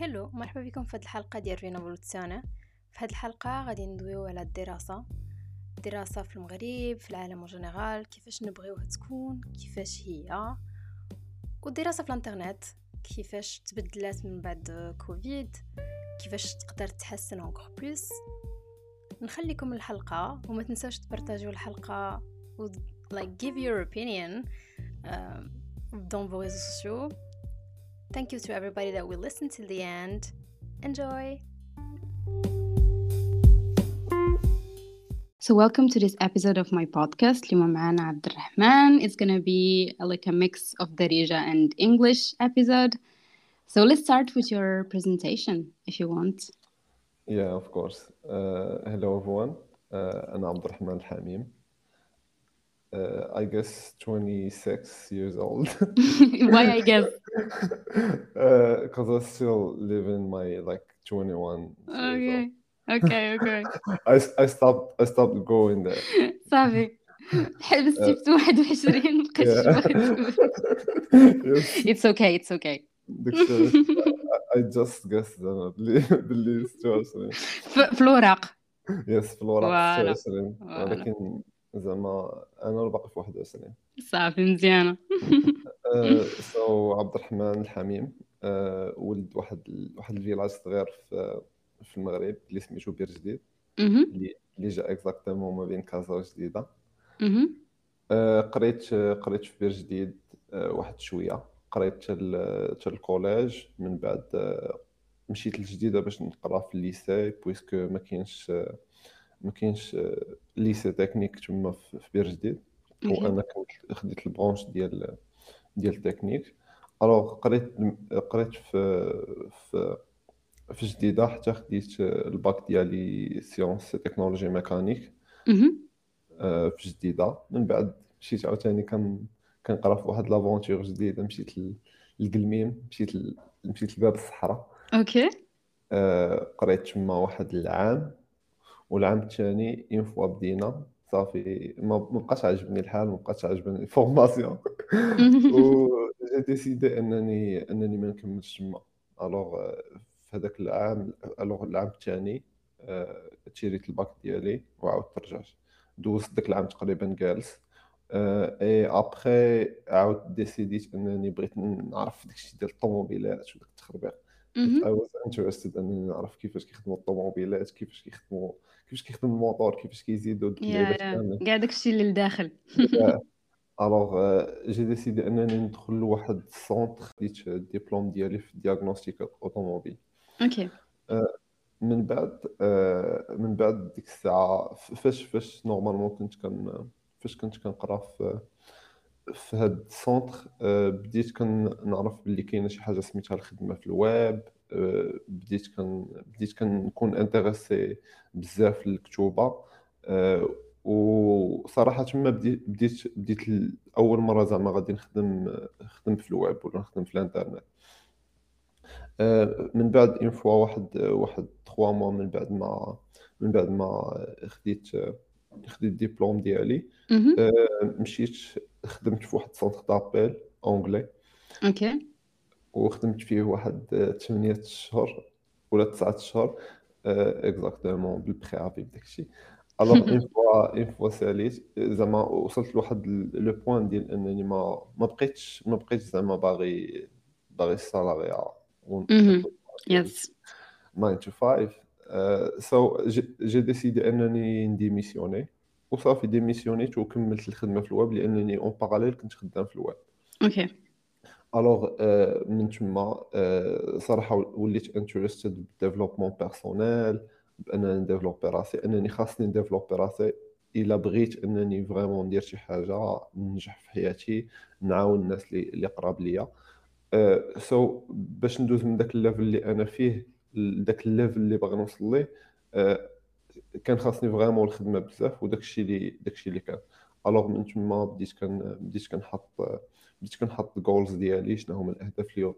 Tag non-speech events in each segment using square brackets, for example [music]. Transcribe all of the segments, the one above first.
Hello مرحبا بكم في الحلقة ديال رينا في هذه الحلقة غادي ندويو على الدراسة. الدراسة في المغرب في العالم général كيفاش نبغيوها تكون كيفاش هي. والدراسة في الانترنت كيفاش تبدلات من بعد كوفيد كيفاش تقدر تحسن encore plus نخليكم الحلقة وما تنساوش تبارطاجيو الحلقة و like give your opinion um, dans vos réseaux sociaux. Thank you to everybody that will listen till the end. Enjoy! So welcome to this episode of my podcast اليوم معنا عبد الرحمن It's gonna be like a mix of Darija and English episode So let's start with your presentation if you want Yeah, of course. Uh, hello, everyone. Uh, أنا عبد الرحمن الحميم. Uh, I guess 26 years old. [laughs] Why I guess Because [laughs] I still live in my like 21 years Okay okay [laughs] okay old. I, I stopped I stopped going there. صافي حبستي في 21 مبقيتش Yeah. باغي yes. It's okay it's okay داكشي I, I just guessed أنا بلي بلي 26 ف- في الوراق يس في الوراق فوالا. 26 فوالا. ولكن زعما أنا باقي في 21 صافي مزيانة. [laughs] so عبد الرحمن الحميم آه، ولد واحد واحد ال village صغير في في المغرب اللي سميتو بير جديد. اللي جا exactement ما بين كازا وجديده. آه، قريت قريت في بير جديد آه، واحد شوية. قريت حتى ال- حتى ال collège. من بعد آه، مشيت لجديده باش نقرا في ال lycée puisque ما كاينش آه، ما كاينش آه، lycée technique تما في بير جديد. وأنا كنت خديت ال branche ديال ديال ال technique. alors قريت قريت في في في جديدة حتى خديت الباك ديالي sciences technologies mécaniques. آه، في جديدة. من بعد مشيت عاوتاني كان كنقرا في واحد l'aventure جديدة مشيت للقلميم مشيت ل- مشيت لباب الصحراء. okay. آه، قريت تما واحد العام. والعام الثاني une fois بدينا. صافي. ما بقاش عاجبني الحال ما بقاش عاجبني ال formation. [laughs] و j'ai décidé انني أنني ما نكملش تما alors آه، في هذاك العام alors العام الثاني آه، تشريت الباك ديالي. وعاودت رجعت دوزت داك العام تقريبا جالس. اي ابخي عاود ديسيديت أنني بغيت نعرف داكشي ديال الطوموبيلات وداك التخربيق. I was interested أنني نعرف كيفاش كيخدموا الطوموبيلات كيفاش كيخدموا كيفاش كيخدم الموتور كيفاش كيزيدوا ديك يا اللعيبات يا كاع داكشي اللي لداخل. alors j'ai décidé انني ندخل لواحد ال centre خديت الدبلوم ديالي في ال diagnostic automobile. okay. من بعد آه، من بعد ديك الساعة فاش فاش normalement كنت كن فاش كنت كنقرا في في هاد ال centre آه، بديت كنعرف باللي كاينة شي حاجة سميتها الخدمة في الويب. آه، بديت كن بديت كنكون intéressé بزاف للكتوبة. آه، وصراحة تما بديت بديت اول مرة زعما غادي نخدم نخدم في الويب ولا نخدم في الانترنت. آه، من بعد une fois واحد واحد 3 mois من بعد ما من بعد ما خديت خديت الدبلوم ديالي. آه، مشيت خدمت في واحد centre d'appel anglais okay وخدمت فيه واحد 8 اشهر ولا 9 اشهر exactement بال préavis بداكشي alors une fois une fois ساليت زعما وصلت لواحد le point ديال أنني ما ما بقيتش ما بقيتش زعما باغي باغي ال salariat. yes 9 to 5 so j'ai décidé أنني نديميسيوني وصافي ديميسيونيت وكملت الخدمة في الويب لأنني en parallèle كنت خدام في ال web. okay alors من تما صراحة وليت interested بال développement personnel بانني نديفلوبي راسي انني خاصني نديفلوبي راسي الا بغيت انني vraiment ندير شي حاجة ننجح في حياتي نعاون الناس اللي قراب ليا so باش ندوز من داك ال level اللي أنا فيه لداك ال level اللي باغي نوصل ليه كان خاصني vraiment الخدمه بزاف وداك الشيء اللي داك الشيء اللي كان alors من تما بديت كان بديت كنحط بديت كنحط ال goals ديالي شنو هما الأهداف اللي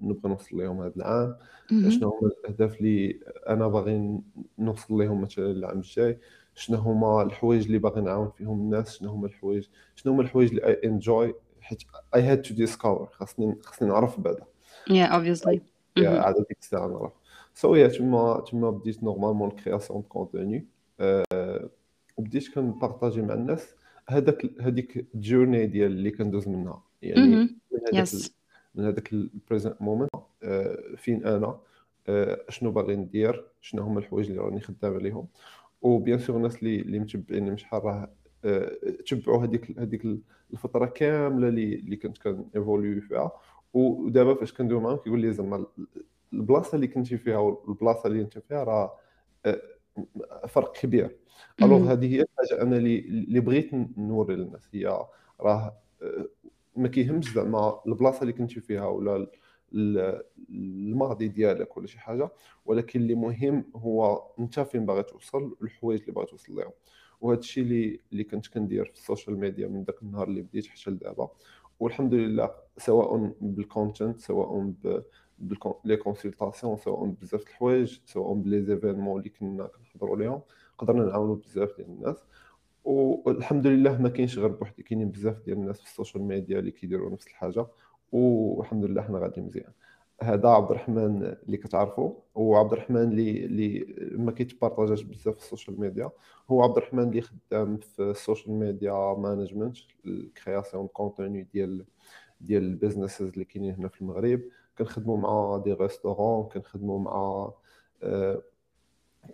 نبغي نوصل لهم هذا العام. شنو هما الأهداف اللي أنا باغي نوصل لهم مثلا العام الجاي. شنو هما الحوايج اللي باغي نعاون فيهم الناس. شنو هما الحوايج شنو هما الحوايج اللي I enjoy حيت I had to discover خاصني خاصني نعرف بعدا. Obviously. فيها على ديك الساعة نروح so yeah تما تما بديت normalement ال création de contenu وبديت كنبارطاجي مع الناس. هذاك هذيك ال journey ديال اللي كندوز منها. يعني من هذاك من هذاك ال present moment فين أنا؟ آه، شنو باغي ندير؟ شنو هما الحوايج اللي راني خدام عليهم؟ و bien sûr الناس اللي اللي متبعيني شحال راه آه، تبعوا هذيك هذيك الفترة كاملة اللي اللي كنت كان فيها. ودابا فاش كندوي معاهم كيقول لي زعما البلاصة اللي كنتي فيها والبلاصه اللي أنت فيها راه آه، فرق كبير. alors هذه هي الحاجة أنا اللي بغيت نوري للناس. هي راه ما كيهمش زعما البلاصة اللي كنتي فيها ولا الماضي ديالك ولا شي حاجة ولكن اللي مهم هو انت فين باغي توصل الحوايج اللي باغي توصل لهم وهذا الشيء اللي اللي كنت كندير في ال social media من ذاك النهار اللي بديت حتى لدابا. والحمد لله سواء بال content سواء les consultations سواء بزاف د الحوايج سواء ب les événements اللي كنا كنحضروا لهم قدرنا نعاونوا بزاف ديال الناس. والحمد لله ما كاينش غير بوحدي كاينين بزاف ديال الناس في ال social media اللي كيديروا نفس الحاجة والحمد لله حنا غادي مزيان. هذا عبد الرحمن اللي كتعرفوا هو عبد الرحمن اللي اللي ما كيتبارطاجاش بزاف في ال social media هو عبد الرحمن اللي خدام في ال social media management ال création contenu ديال ديال ال businesses اللي كاينين هنا في المغرب. كنخدموا مع des restaurants كنخدموا مع آه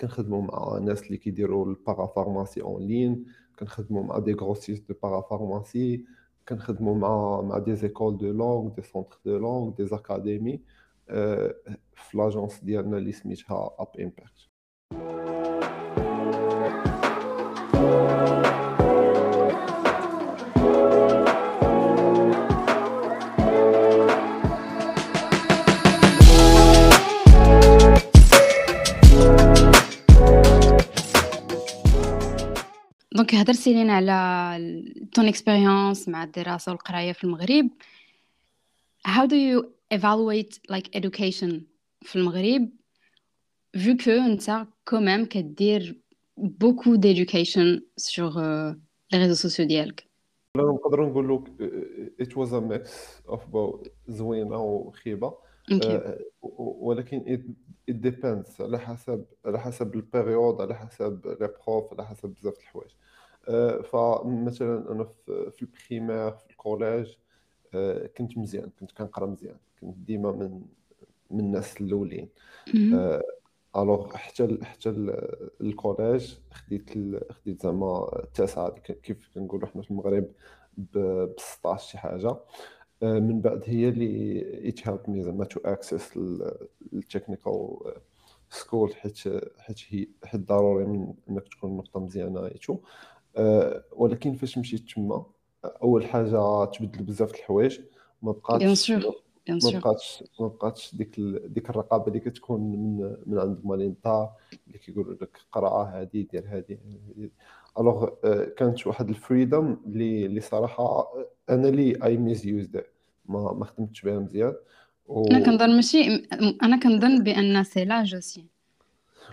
كنخدموا مع ناس اللي كيديروا ال parapharmacie en ligne كنخدموا مع des grossistes de parapharmacie كنخدموا مع مع des écoles de langues des centres de langues des académies في l'agence ديالنا اللي سميتها Up Impact donc هضرتي لينا على ton expérience مع الدراسة والقراية في المغرب. How do you evaluate like education في المغرب? Vu que انت quand même كدير beaucoup d'éducation sur euh, les réseaux sociaux ديالك. نقدر نقول لك it was a mix of both زوينة وخيبة. Okay. ولكن it, it depends على حسب على حسب ال période على حسب les profs على حسب بزاف الحوايج. آه، فمثلا أنا في ال primaire في ال collège آه، كنت مزيان كنت كنقرأ مزيان كنت ديما من من الناس الأولين. alors حتى حتى ال collège خديت خديت زعما التاسعه كيف كنقولوا حنا في المغرب ب 16 شي حاجة. آه، من بعد هي اللي it helped me زعما to access ال technical school حيت حيت هي حيت ضروري من إنك تكون نقطة مزيانة et tout أه ولكن فاش مشيت تما أول حاجة تبدل بزاف الحوايج ما بقاتش ما بقاتش ما بقاتش ديك ال... ديك الرقابة اللي كتكون من من عند مالينتا اللي كيقولوا لك قرا هذه دير هذه alors كانت واحد ال freedom اللي اللي صراحة أنا اللي I misuse ما ما خدمتش بها مزيان. و... أنا كنظن ماشي أنا كنظن بأن c'est l'âge aussi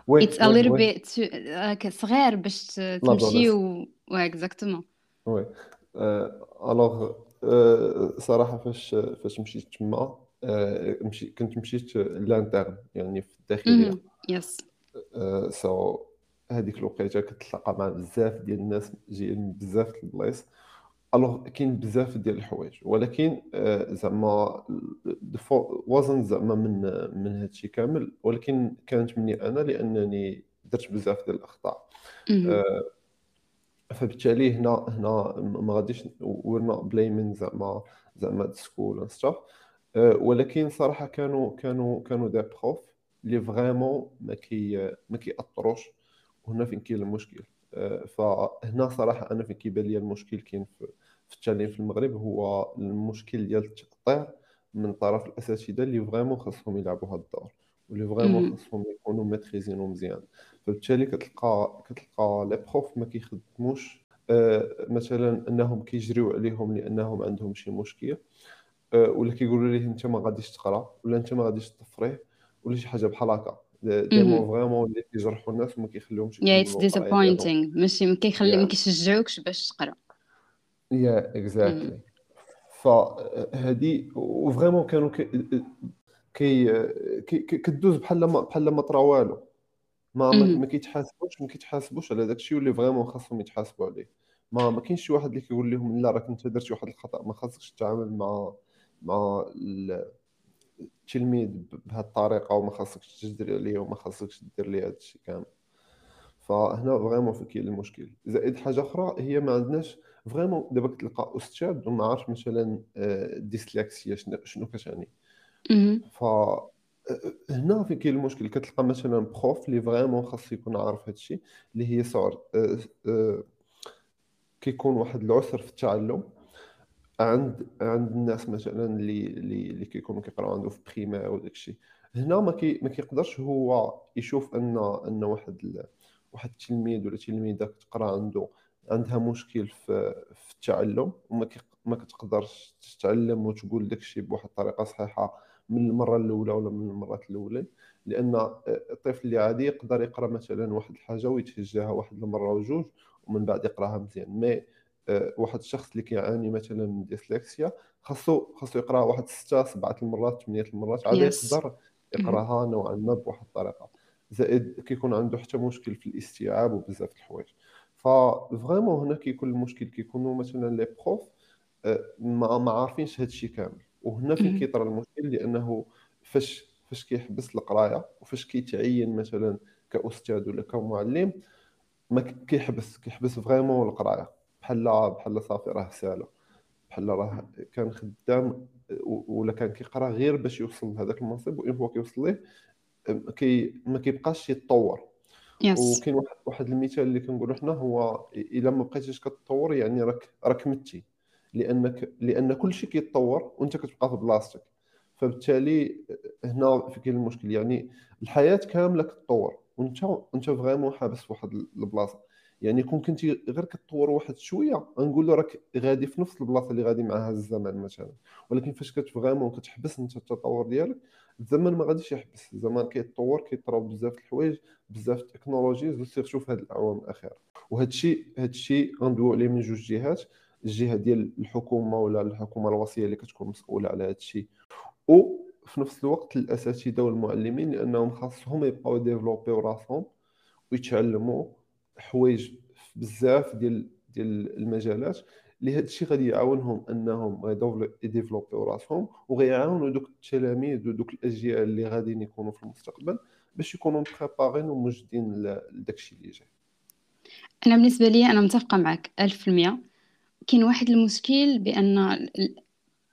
oui it's a little bit صغير باش تمشي و exactement oui alors صراحة فاش فاش مشيت تما مشي كنت مشيت l'interne يعني في الداخليه yes so هذيك الوقيتة كتلاقى مع بزاف ديال الناس جايين من بزاف البلايص alors كاين بزاف ديال الحوايج ولكن آه، زعما وزن زعما من من هادشي كامل ولكن كانت مني أنا لأنني درت بزاف ديال الأخطاء. آه، فبالتالي هنا هنا ما غاديش we're not blaming زعما زعما school staff ولكن صراحة كانوا كانوا كانوا des profs اللي vraiment ما كي ما كيأثروش وهنا فين كاين المشكل. آه، فهنا صراحة أنا فين كيبان لي المشكل كاين في في التعليم في المغرب هو المشكل ديال التأطير من طرف الأساتذة اللي vraiment خاصهم يلعبوا هذا الدور واللي vraiment خاصهم يكونوا ماتريزينو مزيان. فبالتالي كتلقى كتلقى les profs ما كيخدموش آه مثلا أنهم كيجريو عليهم لأنهم عندهم شي مشكل آه ولا كيقولوا ليه أنت ما غاديش تقرا ولا أنت ما غاديش تفري ولا شي حاجة بحال هكا. des mots vraiment اللي كيجرحوا الناس وما كيخليهمش yeah it's disappointing ماشي ما كيخلي ما كيشجعوكش باش تقرا. yeah exactly فهذه و vraiment كانوا كي كي كدوز بحال ما بحال ما طرا والو. ما ما, كيتحاسبوش ما كيتحاسبوش على داكشي اللي vraiment خاصهم يتحاسبوا عليه. ما ما كاينش شي واحد اللي كيقول لهم لا راك انت درتي واحد الخطأ. ما خاصكش تتعامل مع مع التلميذ بهذه الطريقة وما خاصكش تجدري عليه وما خاصكش دير ليه هذا الشيء كامل. فهنا vraiment في كاين المشكل. زائد حاجة أخرى هي ما عندناش vraiment دابا كتلقى أستاذ وما عارف مثلا ديسلكسيا شنو كتعني ف هنا في كاين المشكل. كتلقى مثلا prof اللي vraiment خاص يكون عارف هذا الشيء اللي هي عسر كيكون واحد العسر في التعلم. عند عند الناس مثلا اللي اللي كيكونوا كيقراو عنده في primaire وداك الشيء. هنا ما كي ما كيقدرش هو يشوف أن أن واحد ال... واحد التلميذ ولا تلميذة كتقرا عنده عندها مشكل في في التعلم وما كي ما كتقدرش تتعلم وتقول داك الشيء بواحد الطريقة صحيحة من المرة الأولى ولا من المرات الأولى. لأن الطفل اللي عادي يقدر يقرأ مثلا واحد الحاجة ويتهجاها واحد المرة وجوج ومن بعد يقراها مزيان. mais واحد الشخص اللي كيعاني مثلا من ديسلكسيا خاصو خاصو يقرأ واحد ستة سبعة المرات ثمانية المرات عاد يقدر يقرأها نوعا ما بواحد الطريقة. زائد كيكون عنده حتى مشكل في الاستيعاب وبزاف الحوايج. ف vraiment هنا كيكون المشكل كيكونوا مثلا les profs آه، ما ما عارفينش هذا الشيء كامل. وهنا فين كيطرى المشكل؟ لأنه فاش فاش كيحبس القراية وفاش كيتعين مثلا كأستاذ ولا كمعلم ما كيحبس كيحبس vraiment القراية. بحال بحال صافي راه سالا بحال راه كان خدام ولا كان كيقرا غير باش يوصل لهذاك المنصب وإن هو كيوصل ليه كي ما كيبقاش يتطور. yes وكاين واحد واحد المثال اللي كنقولوا حنا هو إلا ما بقيتيش كتطور يعني راك راك متي. لأنك لأن كل شيء كيتطور وأنت كتبقى في بلاصتك. فبالتالي هنا في كاين المشكل. يعني الحياة كاملة كتطور. وأنت انت vraiment حابس في واحد البلاصة. يعني كون كنتي غير كتطور واحد شوية غنقول له راك غادي في نفس البلاصة اللي غادي معها الزمن مثلا. ولكن فاش كت vraiment كتحبس انت التطور ديالك الزمن ما غاديش يحبس. الزمن كيتطور كيطراو بزاف الحوايج بزاف ال technologies و surtout في هذه الاعوام الاخيره وهذا الشيء هذا الشيء غندويو عليه من جوج جهات. الجهة ديال الحكومة ولا الحكومة الوصية اللي كتكون مسؤولة على هذا الشيء. وفي نفس الوقت الأساتذة والمعلمين لأنهم خاصهم يبقاو ديفلوبيو راسهم ويتعلموا حوايج بزاف ديال ديال المجالات اللي هذا الشيء غادي يعاونهم انهم يديفلوبيو راسهم وغيعاونوا دوك التلاميذ ودوك الاجيال اللي غاديين يكونوا في المستقبل باش يكونوا مبريبارين وموجدين لداك الشيء اللي جاي. أنا بالنسبة لي أنا متفقة معك 1000% كاين واحد المشكل بأن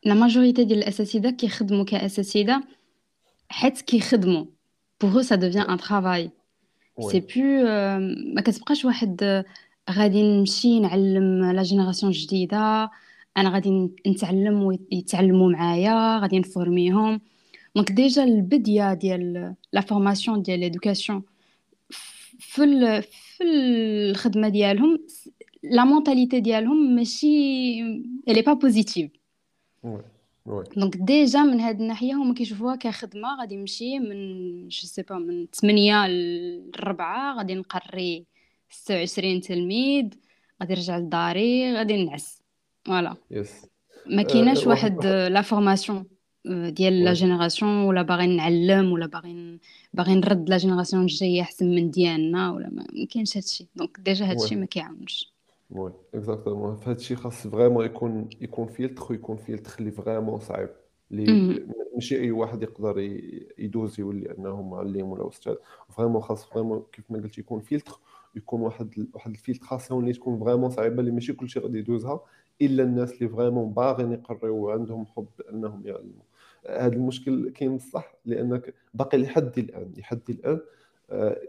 la majorité ديال الأساتذة كيخدموا كأساتذة حيت كيخدموا. pour ça devient un travail c'est bon ما كتبقاش واحد آه، غادي نمشي نعلم la génération جديده أنا غادي نتعلم ويتعلموا معايا غادي نفورميهم. donc déjà البديه ديال la formation ديال l'éducation في في الخدمة ديالهم la mentalité ديالهم ماشي elle est pas positive donc déjà من هاد الناحية هما كيشوفوها كخدمة غادي نمشي من je sais pas من 8 ل 4 غادي نقري 26 تلميذ غادي نرجع لداري غادي نعس voilà yes ما كايناش واحد la formation ديال la génération ولا باغي نعلم ولا باغي باغي نرد la génération الجاية أحسن من ديالنا ولا ما كاينش هادشي. donc déjà هادشي ما كيعاونش. oui exactement فهاد الشيء خاص vraiment يكون يكون فيلتر ويكون فيلتر اللي vraiment صعيب اللي ماشي أي واحد يقدر يدوز يولي انه معلم ولا أستاذ. vraiment خاص vraiment كيف ما قلت يكون فيلتر يكون واحد واحد الفيلتر خاصه اللي تكون vraiment صعيبة اللي ماشي كلشي غادي يدوزها إلا الناس اللي vraiment باغيين يقريو وعندهم حب أنهم يعلموا. هذا المشكل كاين بصح لأنك باقي لحد الآن لحد الآن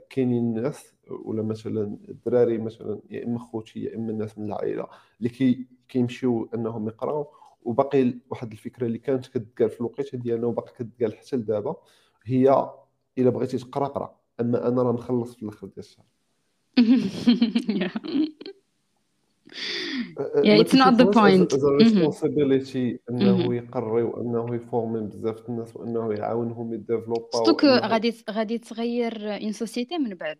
كاينين الناس ولا مثلا الدراري مثلا يا إما خوتي يا إما الناس من العائلة اللي كي كيمشيو أنهم يقراو. وباقي واحد الفكرة اللي كانت كتقال في الوقيتة ديالنا وباقي كتقال حتى لدابا هي إلا بغيتي تقرا قرا. أما أنا راه مخلص في الآخر ديال الشهر [laughs] yeah it's not the point. responsibility إنه يقري وإنه يفورمي بزاف الناس وإنه يعاونهم يديفلوبا surtout غادي غادي تغير une société من بعد.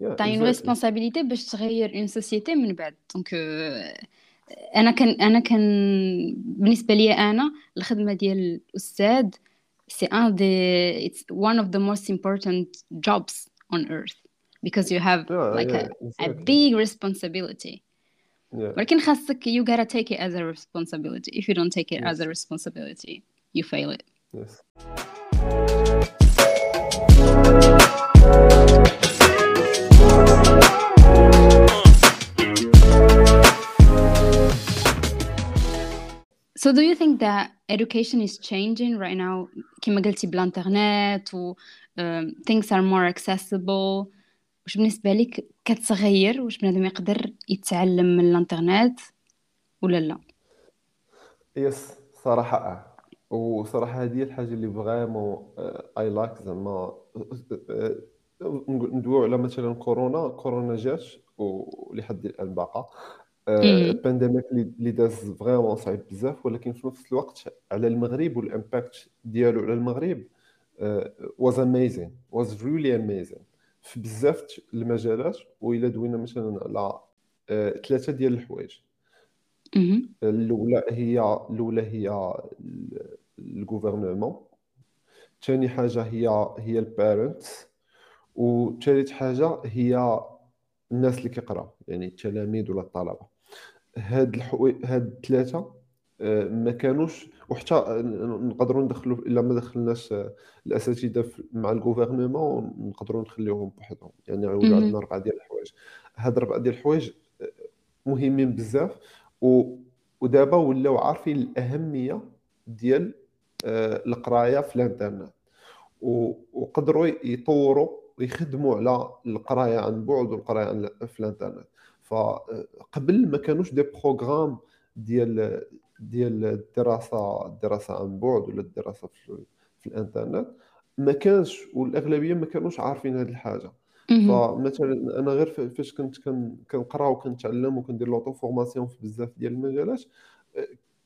t'as une responsabilité باش تغير une société من بعد. donc أنا كان أنا كان بالنسبة لي أنا الخدمة ديال الأستاذ c'est un des it's one of the most important jobs on earth. Because you have Yeah, like yeah, a, a exactly. big responsibility. Yeah. ولكن خاصك you gotta take it as a responsibility if you don't take it as Yes. a responsibility you fail it Yes. So do you think that education is changing right now كما قلتي بالانترنت و um, things are more accessible واش بالنسبة لك كتغير واش بنادم يقدر يتعلم من الانترنت ولا لا؟ yes صراحة آه. وصراحة هذه هي الحاجة اللي vraiment I like زعما آه، نقول- ندويو على مثلا كورونا كورونا جات ولحد الآن باقا. ال pandémique اللي اللي داز vraiment صعيب بزاف ولكن في نفس الوقت على المغرب وال impact ديالو على المغرب was amazing was really amazing في بزاف المجالات وإلا دوينا مثلا على آه، ثلاثة ديال الحوايج. الأولى هي الأولى هي ال gouvernement ثاني حاجة هي هي ال parents. وثالث حاجة هي الناس اللي كيقراو يعني التلاميذ ولا الطلبة. هاد الحوي هاد الثلاثة ما كانوش وحتى نقدروا ندخلوا إلا ما دخلناش آه، الأساتذة مع الجوفرنمون نقدروا نخليوهم بوحدهم يعني مهم. عندنا اربعه ديال الحوايج. هاد اربعه ديال الحوايج آه، مهمين بزاف و... ودابا ولاو عارفين الأهمية ديال آه، القراية في الإنترنت. وقدروا يطوروا ويخدموا على القراية عن بعد والقراية في الإنترنت. فقبل ما كانوش des programmes ديال ديال الدراسة الدراسة عن بعد ولا الدراسة في, في الإنترنت ما كانش والأغلبية ما كانوش عارفين هذه الحاجة. فمثلا أنا غير فاش كنت كن- كنقرا وكنتعلم وكندير l'auto-formation في بزاف ديال المجالات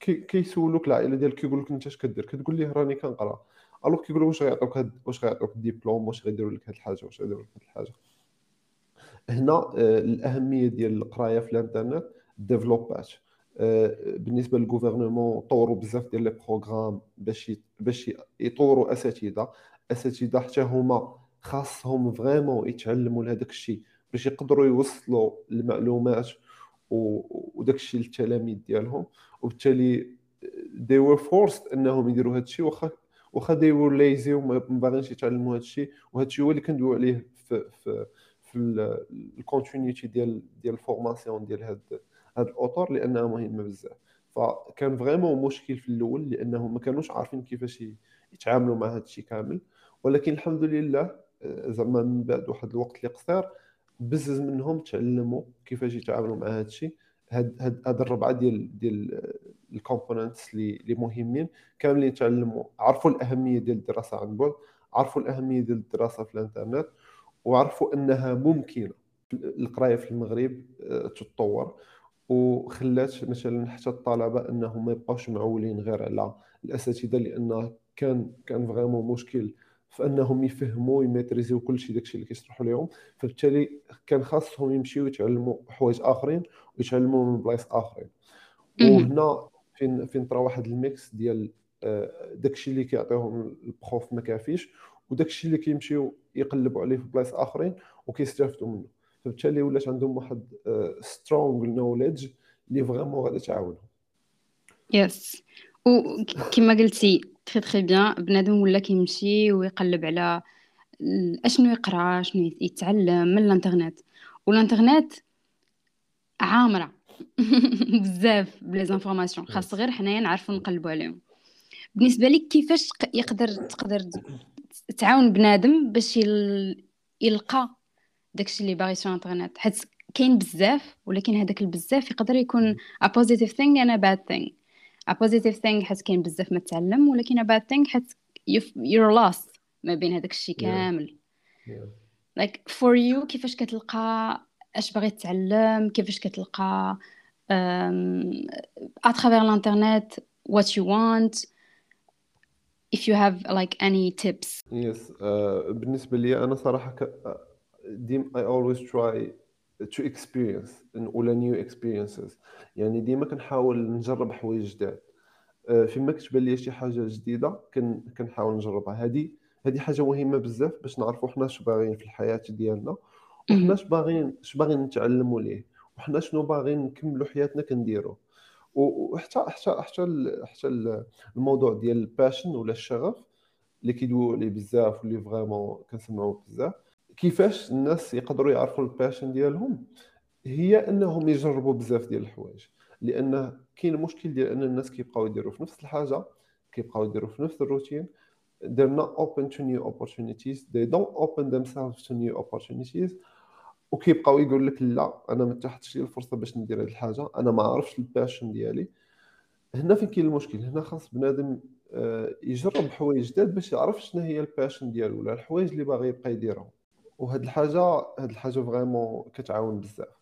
كي- كيسولوك العائلة ديالك كيقول لك أنت اش كدير؟ كتقول ليه راني كنقرا. alors كيقول لك واش غيعطوك هاد واش غيعطوك الدبلوم؟ واش غيديروا لك هاد الحاجة؟ واش غيديروا لك هاد الحاجة؟ هنا الأهمية ديال القراية في الإنترنت développات بالنسبة لل gouvernement طوروا بزاف ديال les programmes باش باش يطوروا أساتذة. أساتذة حتى هما خاصهم vraiment يتعلموا لهذاك الشيء باش يقدروا يوصلوا المعلومات وداك الشيء للتلاميذ ديالهم. وبالتالي they were forced إنهم يديروا هذا الشيء. واخا واخا they were lazy وما ما باغينش يتعلموا هذا الشيء وهذا الشيء هو اللي كندويو عليه في في في ال continuité ديال ديال ال formation ديال هاد هاد الاطر لأنها مهمة بزاف. فكان vraiment مشكل في الأول لأنهم ما كانوش عارفين كيفاش يتعاملوا مع هذا الشيء كامل. ولكن الحمد لله آه، زعما من بعد واحد الوقت اللي قصير بزز منهم تعلموا كيفاش يتعاملوا مع هذا الشيء. هاد هاد هاد الربعة ديال ديال ال components اللي اللي مهمين كاملين تعلموا عرفوا الأهمية ديال الدراسة عن بعد عرفوا الأهمية ديال الدراسة في الإنترنت وعرفوا أنها ممكنة. القراية في المغرب آه، تتطور. وخلات مثلا حتى الطلبة أنهم ما يبقاوش معولين غير على الأساتذة لأن كان كان vraiment مشكل في أنهم يفهموا وي maîtriserيو كل شيء داكشي اللي كيشرحوا لهم فبالتالي كان خاصهم يمشيو يتعلموا حوايج آخرين ويتعلموا من بلايص آخرين. وهنا فين فين طرا واحد ال mix ديال آه، داكشي اللي كيعطيهم ال prof ما كافيش وداكشي اللي كيمشيو يقلبوا عليه في بلايص آخرين وكيستافدوا منه. فبالتالي ولات عندهم واحد strong knowledge اللي vraiment غادي تعاونهم. yes وكما قلتي très très bien بنادم ولا كيمشي ويقلب على أشنو يقرأ شنو يت- يتعلم من الإنترنت. والإنترنت عامرة. [laughs] بزاف ب les informations. خاص غير حنايا نعرفوا نقلبوا عليهم. بالنسبة لك كيفاش يقدر تقدر تعاون بنادم باش يل- يلقى داكشي اللي باغي في الانترنت. حيت كاين بزاف ولكن هذاك البزاف يقدر يكون positive thing and a bad thing. a positive thing حيت كاين بزاف ما تعلم ولكن a bad thing حيت you're lost ما بين هذاك الشيء. كامل. Like for you كيفاش كتلقى اش باغي تتعلم كيفاش كتلقى à travers l'internet what you want if you have like any tips. يس آه، بالنسبة لي أنا صراحة ك... آه، ديم I always try to experience ولا new experiences. يعني ديما كنحاول نجرب حوايج جداد. آه، فيما كتبان لي شي حاجة جديدة كنحاول نجربها. هذه هذه حاجة مهمة بزاف باش نعرفوا حنا اش باغيين في الحياة ديالنا وحنا اش باغيين اش باغيين نتعلموا ليه وحنا شنو باغيين نكملوا حياتنا كنديروا وحتى حتى حتى حتى الموضوع ديال ال passion ولا الشغف اللي كيدويو عليه بزاف واللي vraiment كنسمعوه بزاف. كيفاش الناس يقدروا يعرفوا ال passion ديالهم؟ هي أنهم يجربوا بزاف ديال الحوايج. لأن كاين مشكل ديال أن الناس كيبقاو يديروا في نفس الحاجة كيبقاو يديروا في نفس ال routine. They're not open to new opportunities. They don't open themselves to new opportunities. وكيبقاو يقول لك لا أنا ما تحتش لي الفرصة باش ندير هذه الحاجة. أنا ما عرفتش ال passion ديالي. هنا فين كاين المشكل؟ هنا خاص بنادم آه، يجرب حوايج جداد باش يعرف شنو هي ال passion ديالو ولا الحوايج اللي باغي يبقى يديرهم. وهاد الحاجة هاد الحاجة vraiment كتعاون بزاف.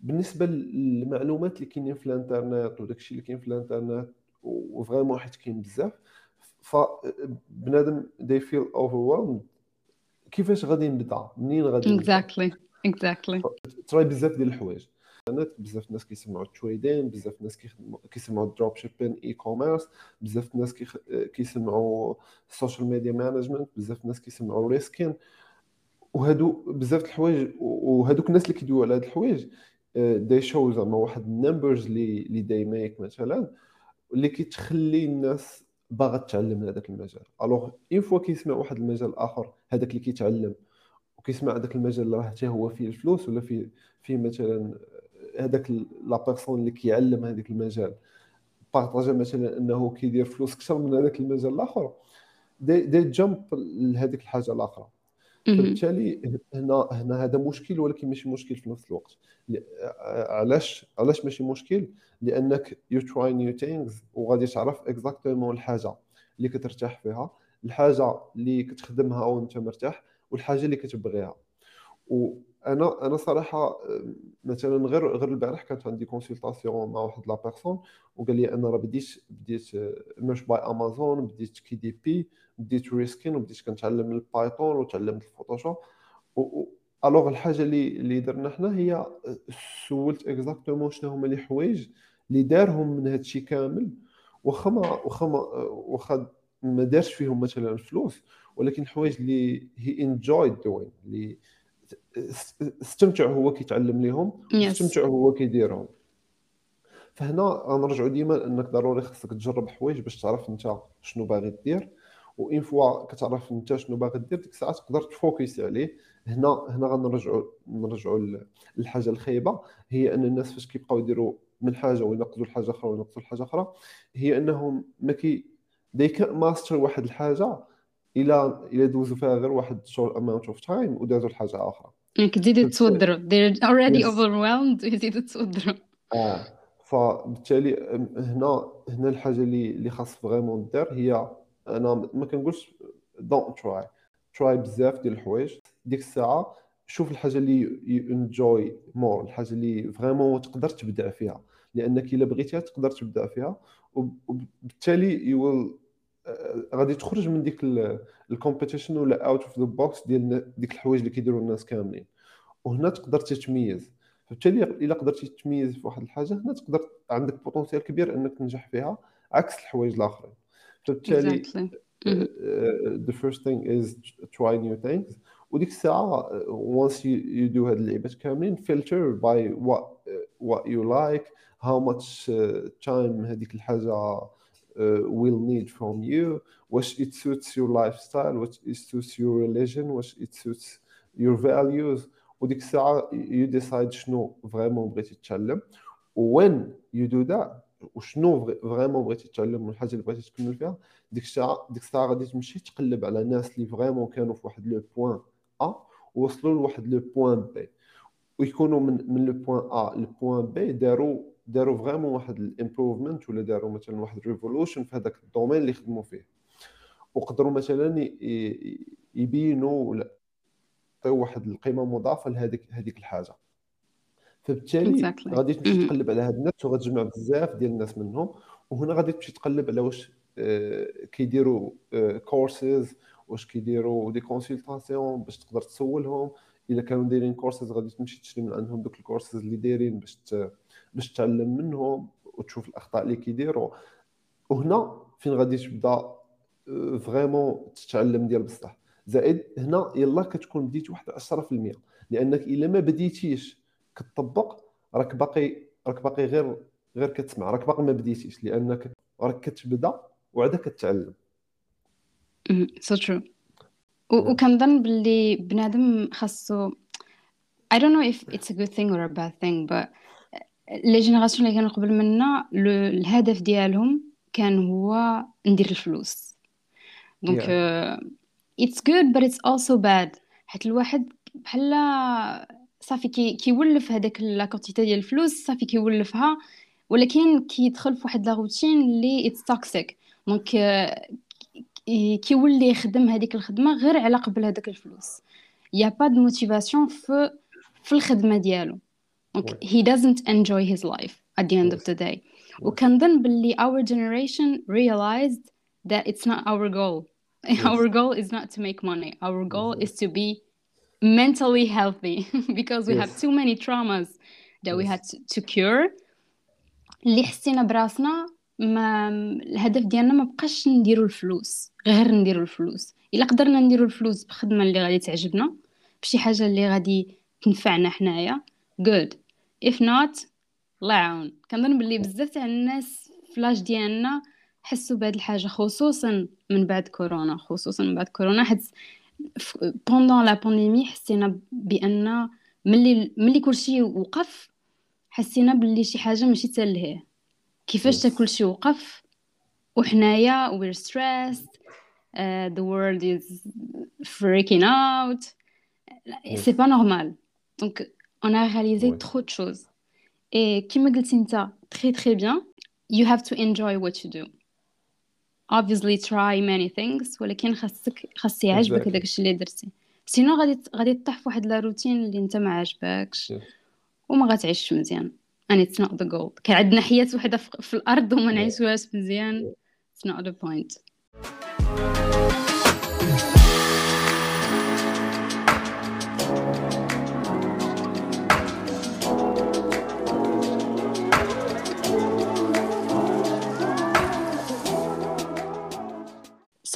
بالنسبة للمعلومات اللي كاينين في الانترنت وداكشي اللي كاين في الانترنت و vraiment حيت كاين بزاف فبنادم they feel overwhelmed. كيفاش غادي نبدا منين غادي exactly exactly. try بزاف ديال الحوايج. بزاف الناس كيسمعوا ال trading بزاف الناس كيسمعوا ال dropshipping e-commerce بزاف الناس كيسمعوا السوشيال ميديا مانجمنت بزاف الناس كيسمعوا ريسكين وهادو بزاف الحوايج وهادوك الناس اللي كيدويو على هاد الحوايج دي شو زعما واحد النمبرز اللي اللي داي ميك مثلا اللي كتخلي الناس باغا تتعلم هذاك المجال. الوغ اون فوا كيسمع واحد المجال آخر هذاك اللي كيتعلم وكيسمع هذاك المجال اللي راه حتى هو فيه الفلوس ولا فيه فيه مثلا هذاك لا بيرسون اللي كيعلم هذاك المجال بارطاجا مثلا إنه كيدير فلوس أكثر من هذاك المجال الآخر. دي دي jump لهذيك الحاجة الآخرى. فبالتالي هنا هنا هذا مشكل ولكن ماشي مشكل في نفس الوقت. علاش؟ علاش ماشي مشكل؟ لأنك you try new things وغادي تعرف exactement الحاجة اللي كترتاح فيها الحاجة اللي كتخدمها وانت مرتاح والحاجة اللي كتبغيها. أنا صراحة مثلا غير غير البارح كانت عندي consultation مع واحد la personne وقال لي أنا راه بديت بديت merch by امازون بديت KDP بديت reskin وبديت كنتعلم ال Python وتعلمت ال Photoshop alors الحاجة اللي اللي درنا حنا هي سولت exactement شنو هما حوايج اللي دارهم من هذا الشيء كامل. واخا ما واخا ما واخا ما دارش فيهم مثلا الفلوس ولكن الحوايج اللي he enjoy doing اللي استمتع هو كيتعلم ليهم استمتع هو كيديرهم فهنا غنرجعوا ديما أنك ضروري خصك تجرب حوايج باش تعرف أنت شنو باغي دير. و une fois كتعرف أنت شنو باغي دير ديك الساعة تقدر ت focus عليه. هنا هنا غنرجعوا نرجعوا للحاجة الخايبة. هي أن الناس فاش كيبقاو يديروا من حاجة وينقزوا لحاجة أخرى وينقزوا لحاجة أخرى هي أنهم ما كي دي ماستر واحد الحاجة إلى إلى دوزوا فيها غير واحد short amount of time ودازوا لحاجة أخرى. كتزيدوا تصدروا they're already yes. overwhelmed. [laughs] يزيدوا تصدروا آه. فبالتالي هنا هنا الحاجة اللي اللي خاص vraiment دير هي أنا ما كنقولش don't try try بزاف ديال الحوايج. ديك الساعة شوف الحاجة اللي enjoy more الحاجة اللي vraiment تقدر تبدع فيها. لأنك إلا بغيتيها تقدر تبدع فيها. وبالتالي you غادي تخرج من ديك ال competition ولا out of the box ديال ديك الحوايج اللي كيديروا الناس كاملين. وهنا تقدر تتميز. فبالتالي إلا قدرتي تتميز في واحد الحاجة هنا تقدر عندك potentiel كبير إنك تنجح فيها عكس الحوايج الآخرين. فبالتالي the first thing is try new things. وديك الساعة you, you do هاد اللعيبات كاملين by what what you like how much time هذيك الحاجة will need from you واش it suits your lifestyle واش it suits your religion واش it suits your values. وديك الساعة you decide شنو vraiment بغيتي تتعلم when you do that وشنو vraiment بغيتي تتعلم والحاجة اللي بغيتي تكمل فيها ديك الساعة ديك الساعة غادي تمشي تقلب على ناس اللي vraiment كانوا في واحد le point A ووصلوا لواحد le point B ويكونوا من من le point A le point B داروا داروا vraiment واحد ال improvement ولا داروا مثلا واحد revolution في هذاك ال domaine اللي خدموا فيه. وقدروا مثلا يبينوا ولا يعطيو واحد القيمة مضافة لهذيك هذيك الحاجة. فبالتالي exactly. غادي تمشي تقلب على هاد الناس وغتجمع بزاف ديال الناس منهم. وهنا غادي تمشي تقلب على واش آه، كيديروا كورسز آه، واش كيديروا des consultations باش تقدر تسولهم. إلا كانوا دايرين كورسز غادي تمشي تشري من عندهم دوك الكورسز اللي دايرين باش باش تتعلم منهم وتشوف الأخطاء اللي كيديروا وهنا فين غادي تبدا vraiment تتعلم ديال بصح. زائد هنا يلا كتكون بديت واحد 10% لأنك إلا ما بديتيش كتطبق راك باقي راك باقي غير غير كتسمع راك باقي ما بديتيش. لأنك راك كتبدا وعاد كتعلم. So true وكنظن باللي بنادم خاصو I don't know if it's a good thing or a bad thing but les générations اللي كانوا قبل منا الهدف ديالهم كان هو ندير الفلوس. donc it's good but it's also bad. حيت الواحد بحال صافي كي كيولف هذاك la quantité ديال الفلوس صافي كيولفها ولكن كيدخل في واحد la routine اللي it's toxic donc كيولي يخدم هذيك الخدمة غير على قبل هذاك الفلوس. y a pas de motivation في في الخدمة ديالو. دونك he doesn't enjoy his life at the end of the day وكنظن باللي our generation realized that it's not our goal [laughs] our goal is not to make money our goal is to be mentally healthy [laughs] because we have too many traumas that we had to, to cure اللي حسينا براسنا ما الهدف ديالنا ما بقاش نديرو الفلوس غير نديرو الفلوس الا قدرنا نديرو الفلوس بخدمه اللي غادي تعجبنا بشي حاجه اللي غادي تنفعنا حنايا Good. If not الله يعاون كنظن باللي بزاف تاع الناس فلاش ديالنا حسوا بهاد الحاجة خصوصا من بعد كورونا خصوصا من بعد كورونا حيت بوندون لا بانديمي حسينا بأن ملي ملي كلشي وقف حسينا باللي شي حاجة ماشي تلهيه كيفاش تا كلشي وقف؟ وحنايا we're stressed uh, the world is freaking out. C'est pas normal. Donc on a réalisé Ouais. trop de choses. Et كيما قلتي انت très très bien. You have to enjoy what you do. Obviously try many things ولكن خاصك خاص يعجبك. هذاك الشيء اللي درتي. سينو غادي غادي تطيح في واحد لا روتين اللي انت ما عاجبكش. وما غاتعيش مزيان. And it's not the goal. كان عندنا حياة وحدة في في الأرض وما نعيشوهاش مزيان. It's not the point.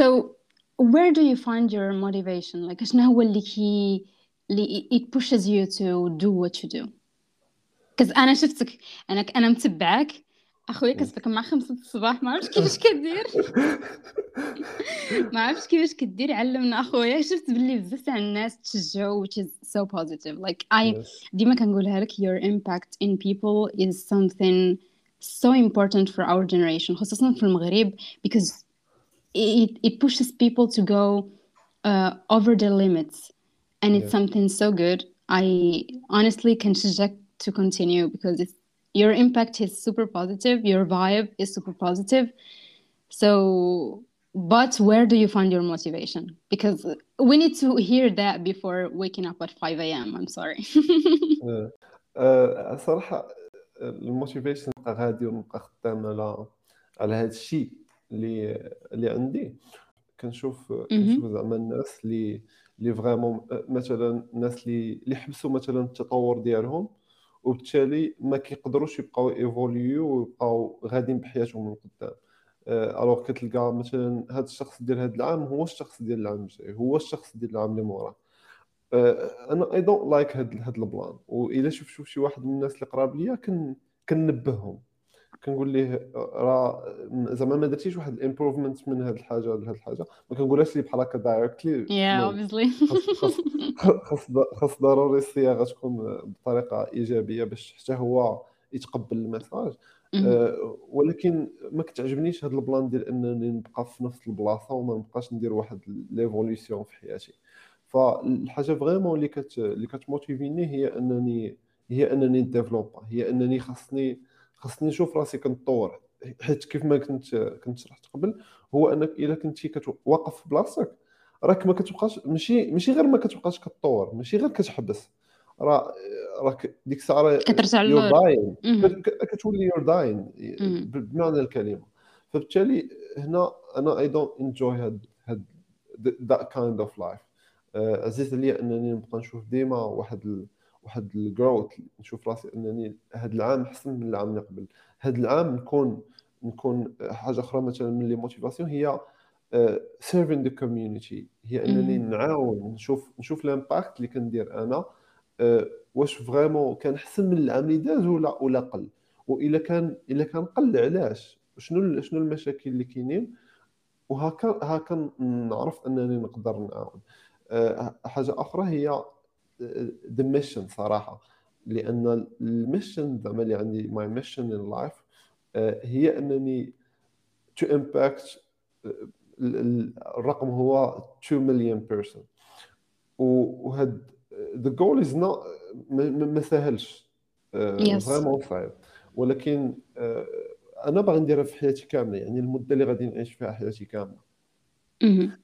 So where do you find your motivation? Like شنو هو اللي كي اللي it pushes you to do what you do. كز أنا شفتك أنا أنا متبعك اخويا كتبك مع خمسة الصباح ما عرفتش كيفاش كدير. [laughs] ما عرفتش كيفاش كدير علمنا أخويا. شفت باللي بزاف تاع الناس تشجعوا which is so positive. Like I Yes. ديما كنقولها لك your impact in people is something so important for our generation خصوصا في المغرب because it, it pushes people to go uh, over their limits and it's Yeah. something so good I honestly can suggest to continue because it's, your impact is super positive your vibe is super positive so but where do you find your motivation because we need to hear that before waking up at 5 a.m i'm sorry [laughs] آه، آه، صراحة الموتيفيشن نبقى غادي ونبقى خدام على على هذا الشيء اللي اللي عندي. كنشوف كنشوف زعما الناس اللي اللي vraiment مثلا الناس اللي اللي حبسوا مثلا التطور ديالهم وبالتالي ما كيقدروش يبقاو évoluer ويبقاو غاديين بحياتهم من قدام. alors كتلقى مثلا هذا الشخص ديال هذا العام هو الشخص ديال العام الجاي هو الشخص ديال العام اللي موراه. آه، أنا I don't like هاد هاد ال plan. وإلا شوف شوف شي واحد من الناس اللي قراب ليا كن كنبههم كنقول ليه راه زعما ما درتيش واحد ال improvement من هاد الحاجة لهاد الحاجة. ما كنقولهاش ليه بحال هكا directly yeah obviously. خاص [laughs] خاص ضروري الصياغة تكون بطريقة إيجابية باش حتى هو يتقبل ال message. آه، ولكن ما كتعجبنيش هاد ال plan ديال إنني نبقى في نفس البلاصة وما نبقاش ندير واحد l'évolution في حياتي. فالحاجة vraiment اللي كت اللي كتموتيفيني هي إنني هي إنني نديفلوبا هي إنني خاصني خاصني نشوف راسي كنتطور حيت كيف ما كنت كنت شرحت قبل هو أنك إلا كنتي كتوقف في بلاصتك راك ما كتبقاش ماشي ماشي غير ما كتبقاش كتطور ماشي غير كتحبس راه راك ديك الساعة راه كترجع يور. داين. كتولي you're dying. بمعنى الكلمة فبالتالي هنا أنا I don't enjoy هاد هاد that kind of life عزيز عليا أنني نبقى نشوف ديما واحد. واحد ال growth نشوف راسي أنني هاد العام أحسن من العام اللي قبل. هاد العام نكون نكون حاجة أخرى مثلا من les motivations هي serving the community هي أنني نعاون نشوف نشوف ال impact اللي كندير أنا آه، واش vraiment كان أحسن من العام اللي داز ولا ولا قل. وإلا كان إلا كان قل علاش؟ شنو شنو المشاكل اللي كاينين؟ وهكا هكا نعرف أنني نقدر نعاون. آه، حاجة أخرى هي the mission صراحة. لأن ال mission زعما اللي عندي my mission in life هي أنني to impact الرقم هو 2 مليون person وهاد the goal is not ما ساهلش vraiment صعيب. ولكن أنا باغي نديرها في حياتي كاملة. يعني المدة اللي غادي نعيش فيها حياتي كاملة. آه،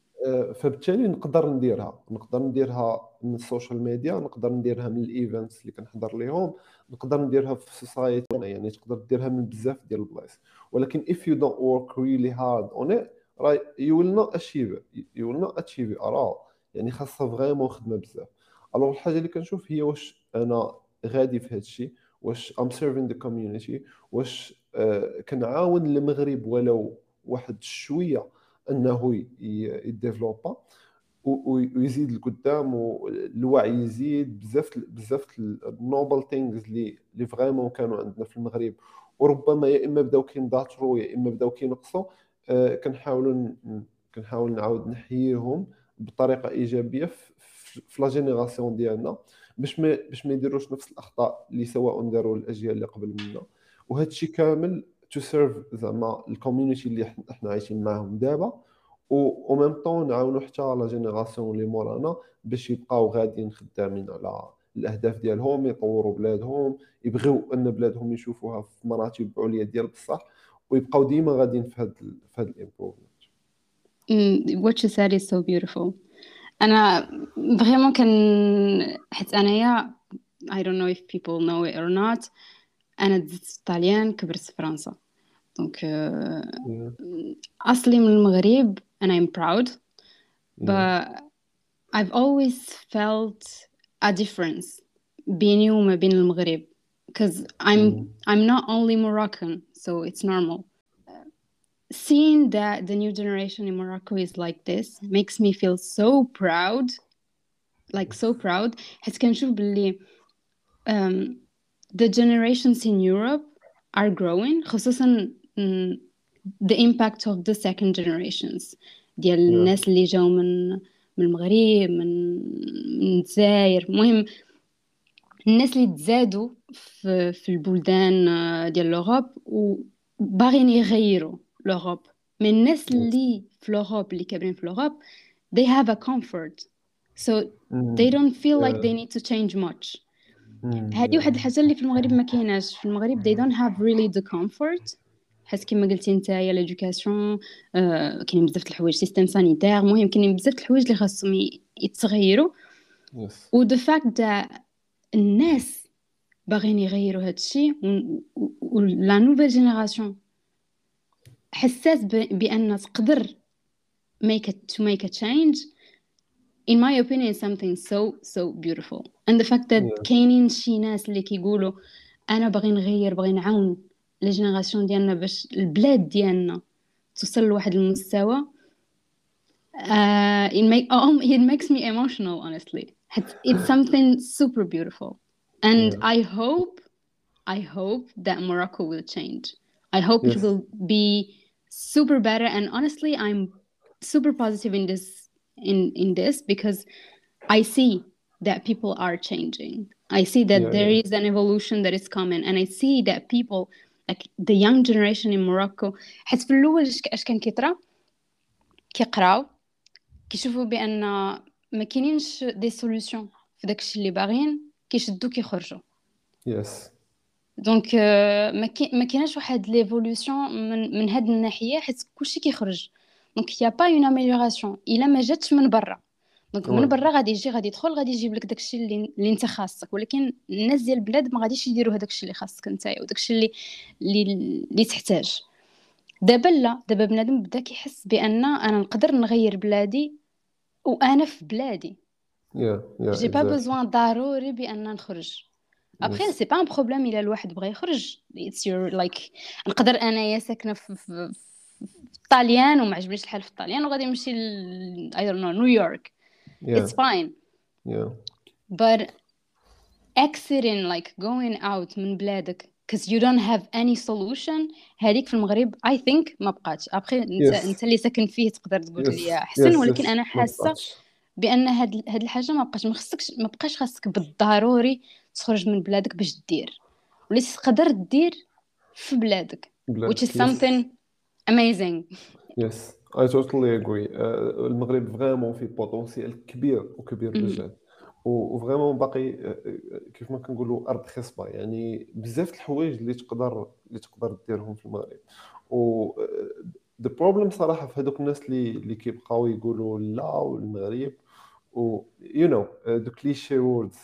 فبالتالي نقدر نديرها. نقدر نديرها من ال social media نقدر نديرها من ال events اللي كنحضر ليهم نقدر نديرها في ال society. يعني تقدر ديرها من بزاف ديال البلايص. ولكن if you don't work really hard on it right you will not achieve it. You will not achieve it at all. يعني خاصها vraiment خدمة بزاف. alors الحاجة اللي كنشوف هي واش أنا غادي في هذا الشيء واش I'm serving the community واش آه كنعاون المغرب ولو واحد شوية أنه يديفلوبا ويزيد لقدام والوعي يزيد بزاف بزاف ال noble things اللي vraiment كانوا عندنا في المغرب. وربما يا إما بداو كينضاطروا يا إما بداو كينقصوا. آه كنحاولوا كنحاول نعاود نحييهم بطريقة إيجابية في la génération ديالنا باش ما باش ما يديروش نفس الأخطاء اللي سواء داروا الأجيال اللي قبل منا. وهذا الشيء كامل to serve زعما ال community اللي إحنا عايشين معاهم دابا. و ميم طون نعاونوا حتى la génération اللي مورانا باش يبقاو غاديين خدامين على الأهداف ديالهم يطوروا بلادهم يبغيو أن بلادهم يشوفوها في مراتب عليا ديال بصح ويبقاو ديما غاديين في هذا في هذا ال improvement said is so beautiful. أنا vraiment كان حيت أنايا I don't know if people know it or not انا دزت في الطاليان كبرت في فرنسا دونك اصلي من المغرب and I'm proud but I've always felt a difference بيني وما بين المغرب because I'm I'm not only Moroccan so it's normal seeing that the new generation in Morocco is like this makes me feel so proud like so proud حيت كنشوف باللي um, the generations in Europe are growing خصوصا um, the impact of the second generations ديال yeah. الناس اللي جاو من من المغرب من من الجزائر المهم الناس اللي تزادوا في, في البلدان ديال l'Europe وباغيين يغيروا l'Europe من الناس اللي في l'Europe اللي كابرين في l'Europe they have a comfort so mm. they don't feel like they need to change much mm. هذه واحد الحاجة اللي في المغرب ما كايناش. في المغرب they don't have really the comfort. حيت كما قلتي نتايا l'éducation آه كاينين بزاف الحوايج système sanitaire المهم كاينين بزاف الحوايج اللي خاصهم يتغيروا. و fact that الناس باغيين يغيروا هذا الشيء و la nouvelle génération حساس بأن تقدر make it to make a change. in my opinion something so so beautiful. and the fact that yeah. كاينين شي ناس اللي كيقولوا انا باغي نغير باغي نعاون لي جينيراسيون ديالنا باش البلاد ديالنا توصل لواحد المستوى uh, it, make, oh, it makes me emotional honestly it's something [laughs] super beautiful and yeah. I hope I hope that Morocco will change I hope yes. it will be super better and honestly i'm super positive in this in in this because i see that people are changing. I see that yeah, there yeah. is an evolution that is coming and i see that people like the young generation in morocco حيت في الأول اش كان كيطرا كيقراو كيشوفوا بان ما كاينينش des solutions في داكشي اللي باغيين كيشدو كيخرجوا yes yes. donc ما كايناش واحد l'évolution من من هاد الناحيه حيت كلشي كيخرج donc y a pas une amélioration الا ما جاتش من برا donc من برا غادي يجي غادي يدخل غادي يجيب لك داكشي اللي, اللي انت خاصك. ولكن الناس ديال البلاد ما غاديش يديروا هذاك الشيء اللي خاصك نتايا وداكشي اللي اللي تحتاج. دابا لا دابا بنادم بدا كيحس بأن أنا نقدر نغير بلادي وأنا في بلادي. yeah yeah j'ai pas besoin ضروري بأن نخرج. après c'est pas un problème إلا الواحد بغى يخرج. it's your life نقدر أنايا ساكنة في, في, في الطاليان وما عجبنيش الحال في الطاليان وغادي نمشي ل I don't know نيويورك it's fine yeah but exiting like going out من بلادك because you don't have any solution هذيك في المغرب I think ما بقاتش ابخي انت Yes. انت اللي ساكن فيه تقدر تقول Yes. لي أحسن Yes, ولكن yes. أنا حاسة. بأن هاد هاد الحاجة ما بقاش ما خصكش ما بقاش خاصك بالضروري تخرج من بلادك باش دير وليت تقدر دير في بلادك بلادك. which is Yes. something amazing Yes, Totally agree. آه، المغرب vraiment فيه potentiel كبير وكبير. بجد و vraiment باقي آه، آه، كيف ما كنقولوا أرض خصبة. يعني بزاف الحوايج اللي تقدر اللي تقدر ديرهم في المغرب. و the problem صراحة في هذوك الناس اللي اللي كيبقاو يقولوا لا والمغرب. و you know the cliché words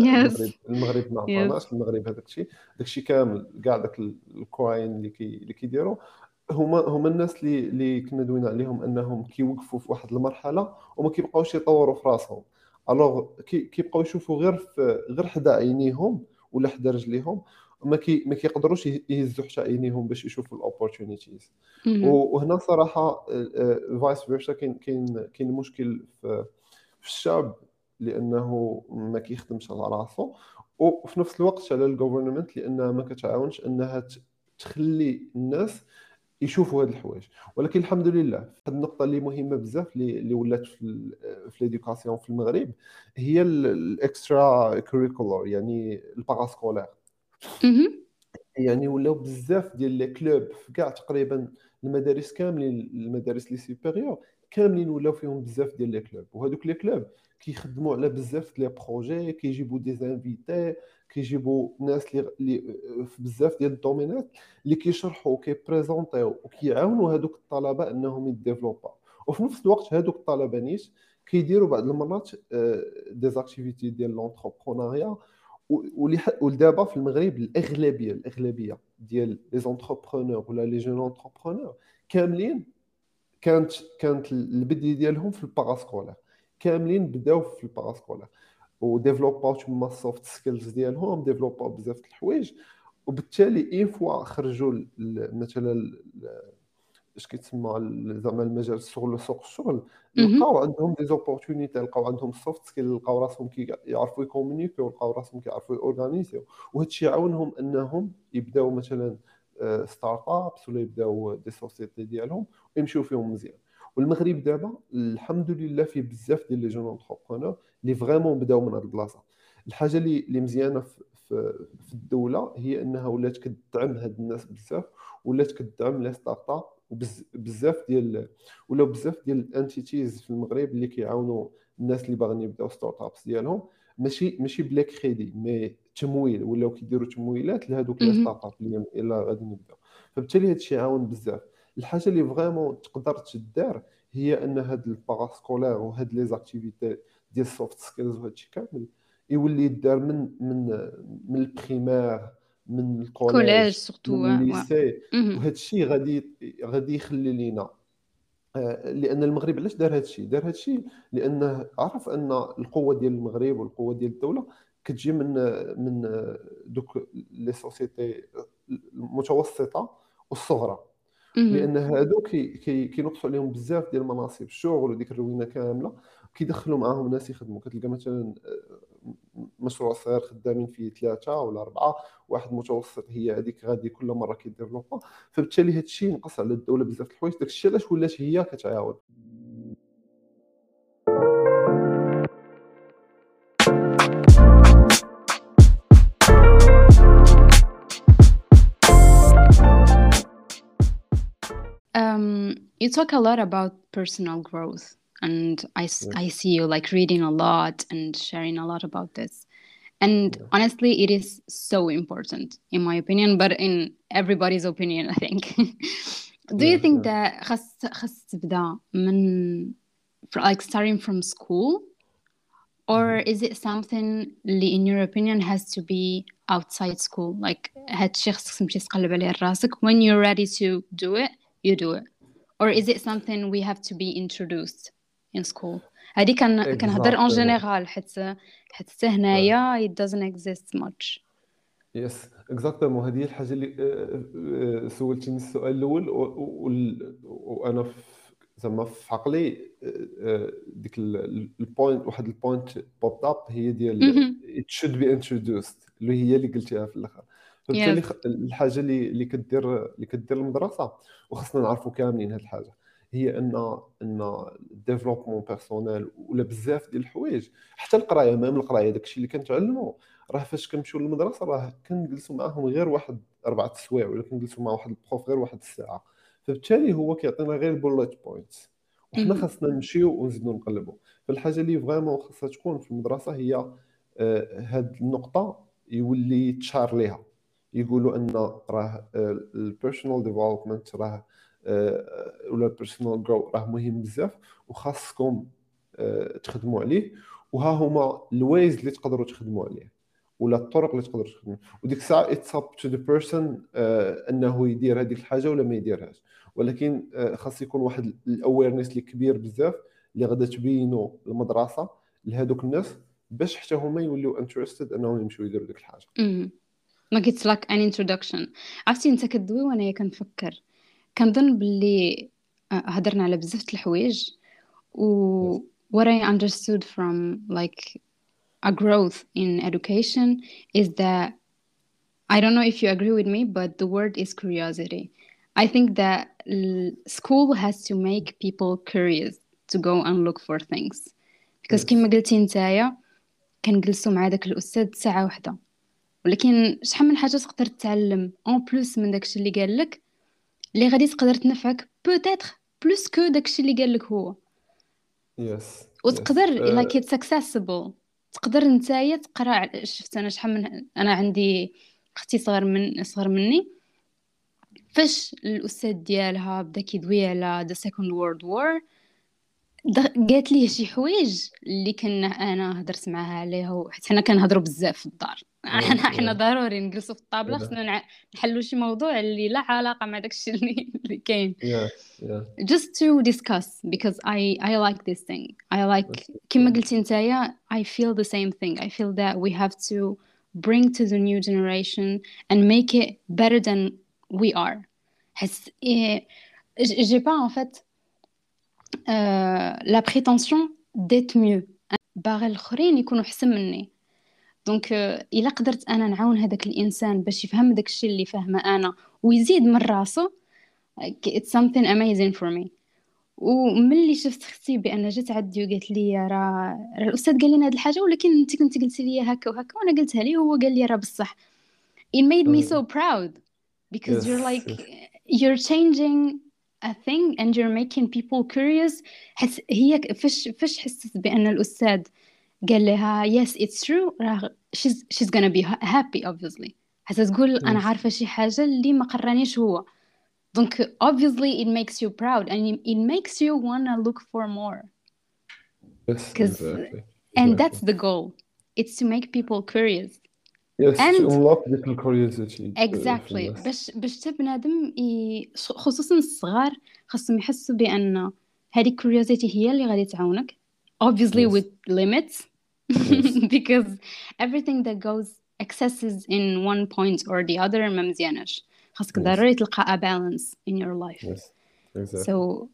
المغرب المغرب ما. عطاناش المغرب هذاك الشيء. داك الشيء كامل كاع داك الكواين اللي كي اللي كيديروا هما هما الناس اللي اللي كنا دوينا عليهم أنهم كيوقفوا في واحد المرحلة وما كيبقاوش يطوروا في راسهم. الوغ كي كيبقاو يشوفوا غير في غير حدا عينيهم ولا حدا رجليهم ما كي ما كيقدروش يهزوا حتى عينيهم باش يشوفوا ال opportunities. وهنا صراحة vice versa كاين كاين كاين مشكل في في الشعب لأنه ما كيخدمش على راسو. وفي نفس الوقت على ال government لأنها ما كتعاونش أنها تخلي الناس يشوفوا هاد الحوايج. ولكن الحمد لله هاد النقطة اللي مهمة بزاف اللي ولات في l'éducation في المغرب هي ال extra curricular يعني ال parascolaire. يعني ولاو بزاف ديال les clubs في كاع تقريبا المدارس كاملين المدارس les supérieures كاملين ولاو فيهم بزاف ديال les clubs وهذوك les clubs كيخدموا على بزاف les projets كيجيبوا des invités كيجيبوا ناس اللي في بزاف ديال ال domaineات اللي كيشرحوا وكي présenterيو وكيعاونوا هذوك الطلبة أنهم ي développerا. وفي نفس الوقت هذوك الطلبة نيت كيديروا بعض المرات des activités ديال l'entrepreneuriat ولدابا في المغرب الأغلبية الأغلبية ديال les entrepreneurs ولا les jeunes entrepreneurs كاملين كانت كانت البدي ديالهم في ال parascolaire كاملين بداو في ال parascolaire و développاو تما ال soft skills ديالهم développاو بزاف د الحوايج. وبالتالي une fois خرجوا مثلا اش كيتسمى زعما المجال الشغل سوق الشغل. لقاو عندهم des opportunités لقاو عندهم ال soft skills لقاو راسهم كيعرفوا ي communiquerيو لقاو راسهم كيعرفوا ي organiserيو. وهذا الشيء عاونهم انهم يبداو مثلا startups ولا يبداو des sociétés ديالهم ويمشيو فيهم مزيان. والمغرب دابا الحمد لله فيه بزاف ديال les jeunes entrepreneurs اللي vraiment بداو من هاد البلاصة. الحاجة اللي اللي مزيانة في في الدولة هي إنها ولات كتدعم هاد الناس بزاف ولات كتدعم les startups وبزاف ديال ولاو بزاف ديال ال entities في المغرب اللي كيعاونوا الناس اللي باغيين يبداو startups ديالهم. ماشي ماشي بلا crédit mais تمويل ولاو كيديروا تمويلات لهذوك les. startups اللي يلا غادي نبداو فبالتالي هذا الشيء عاون بزاف. الحاجة اللي vraiment تقدر تدار هي أن هاد ال parascolaire وهاد les activités ديال ال soft skills وهذا الشيء كامل يولي يدار من من من ال primaire من collège ال collège surtout من ال lycée. وهذا الشيء غادي غادي يخلي لينا آه، لأن المغرب علاش دار هذا الشيء دار هذا الشيء لأنه عرف أن القوة ديال المغرب والقوه ديال الدولة كتجي من من دوك les sociétés المتوسطة والصغرى. لأن هادو كي كي كينقصوا عليهم بزاف ديال مناصب الشغل وديك الروينة كاملة كيدخلوا معاهم ناس يخدموا. كتلقى مثلا آه، مشروع صغير خدامين فيه ثلاثة ولا أربعة واحد متوسط هي هذيك غادي كل مرة كيديفلوبا. فبالتالي هذا الشيء نقص على الدولة بزاف د الحوايج. داك الشيء علاش ولات هي كتعاون. Um, you talk a lot about personal growth, and I, s- Yes. I see you like reading a lot and sharing a lot about this. And Yeah. honestly, it is so important, in my opinion, but in everybody's opinion, I think. [laughs] Do you Yeah, think yeah. that خاص خاص تبدأ من fr- like starting from school, or is it something اللي in your opinion has to be outside school? Like هاد الشيء خصك تمشي تقلب عليه راسك when you're ready to do it, you do it. Or is it something we have to be introduced in school? هادي كان كنهضر en exactly. général حيت حيت حتى هنايا it doesn't exist much. yes exactement هذه هي الحاجة اللي آه، آه، سولتيني السؤال الأول وأنا زعما في عقلي آه، ديك ال point واحد ال point pop up هي ديال it should be introduced اللي هي اللي قلتيها في الأخر فبالتالي الحاجة اللي اللي كدير اللي كدير المدرسة وخصنا نعرفوا كاملين هذه الحاجة. هي أن أن développement personnel ولا بزاف ديال الحوايج. حتى القراية même القراية داكشي اللي كنتعلموا راه فاش كنمشيو للمدرسة راه كنجلسوا معاهم غير واحد أربعة سوايع ولا كنجلسوا مع واحد ال prof غير واحد الساعة. فبالتالي هو كيعطينا غير ال bullet points وحنا خاصنا نمشيو ونزيدو نقلبوا فالحاجة اللي vraiment خاصها تكون في المدرسة هي هاد آه، النقطة يولي تشار ليها. يقولوا إن راه ال personal development راه آه، ولا ال personal growth راه مهم بزاف وخاصكم آه، تخدموا عليه وها هما ال ways اللي تقدروا تخدموا عليه ولا الطرق اللي تقدروا تخدموا. وديك الساعة it's up to the person إنه يدير هذيك الحاجة ولا ما يديرهاش. ولكن آه، خاص يكون واحد ال awareness اللي كبير بزاف اللي غادا تبينوا المدرسة لهذوك الناس باش حتى هما يوليو interested إنهم يمشيو يديروا ديك الحاجة. ما قلت لك an introduction عرفتي انت كدوي وأنا كنفكر كنظن باللي آه، هضرنا على بزاف د الحوايج و what I understood from like a growth in education is that I don't know if you agree with me, but the word is curiosity. I think that school has to make people curious to go and look for things because yes. كما قلتي نتايا كنجلسوا مع داك الاستاذ ساعه واحدة ولكن شحال من حاجة تقدر تتعلم en plus من داكشي اللي قال لك اللي غادي تقدر تنفعك peut-être plus que داكشي اللي قال لك هو. yes وتقدر like it's accessible تقدر نتايا تقرا شفت أنا شحال من أنا عندي أختي صغر من صغر مني. فاش الأستاذ ديالها بدا كيدوي على the Second World War قالت ليه شي حوايج اللي كنا أنا هضرت معاها عليها حيت حنا كنهضروا بزاف في الدار. [laughs] حنا حنا ضروري نجلسوا في الطابلة خصنا نحلوا شي موضوع اللي لا علاقة مع داكشي [laughs] اللي اللي كاين. Just to discuss because I I like this thing. I like كما قلتي نتايا I feel the same thing. I feel that we have to bring to the new generation and make it better than we are. حيت j'ai pas en fait la prétention d'être mieux باغي الآخرين يكونوا أحسن مني. donc إلا قدرت أنا نعاون هذاك الإنسان باش يفهم داك الشيء اللي فاهمه أنا ويزيد من راسو it's something amazing for me. وملي شفت أختي بأن جات عندي وقالت لي راه الأستاذ قال لنا هذه الحاجة ولكن أنت كنت قلتي لي هكا وهكا وأنا قلتها ليه وهو قال لي راه بصح. It made me so proud because yes. you're like you're changing a thing and you're making people curious حس هي فش فش حست بأن الأستاذ قال لها yes it's true راه she's she's gonna be happy obviously حتى تقول yes. أنا عارفة شي حاجة اللي ما قرانيش هو دونك obviously it makes you proud and it makes you wanna look for more yes exactly. and that's the goal it's to make people curious Yes, and to unlock ديك الكوريوزيتي exactly باش باش حتى بنادم ي... خصوصا الصغار خاصهم يحسوا بان هذه الكوريوزيتي هي اللي غادي تعاونك obviously yes. with limits yes. [laughs] because everything that goes excesses in one point or the other ما مزيانش خاصك yes. ضروري تلقى a balance in your life yes. exactly. so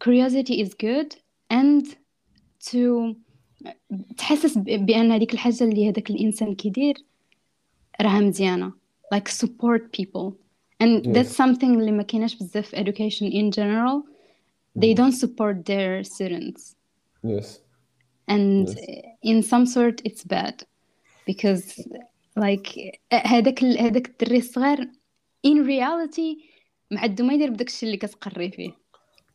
curiosity is good and to تحسس بان هذيك الحاجه اللي هذاك الانسان كيدير راها مزيانه like support people. And yes. that's something اللي ما كايناش بزاف education in general. They don't support their students. Yes. And yes. in some sort it's bad. Because like هذاك هذاك الدري الصغير in reality ما عندو ما يدير بداك الشيء اللي كتقري فيه.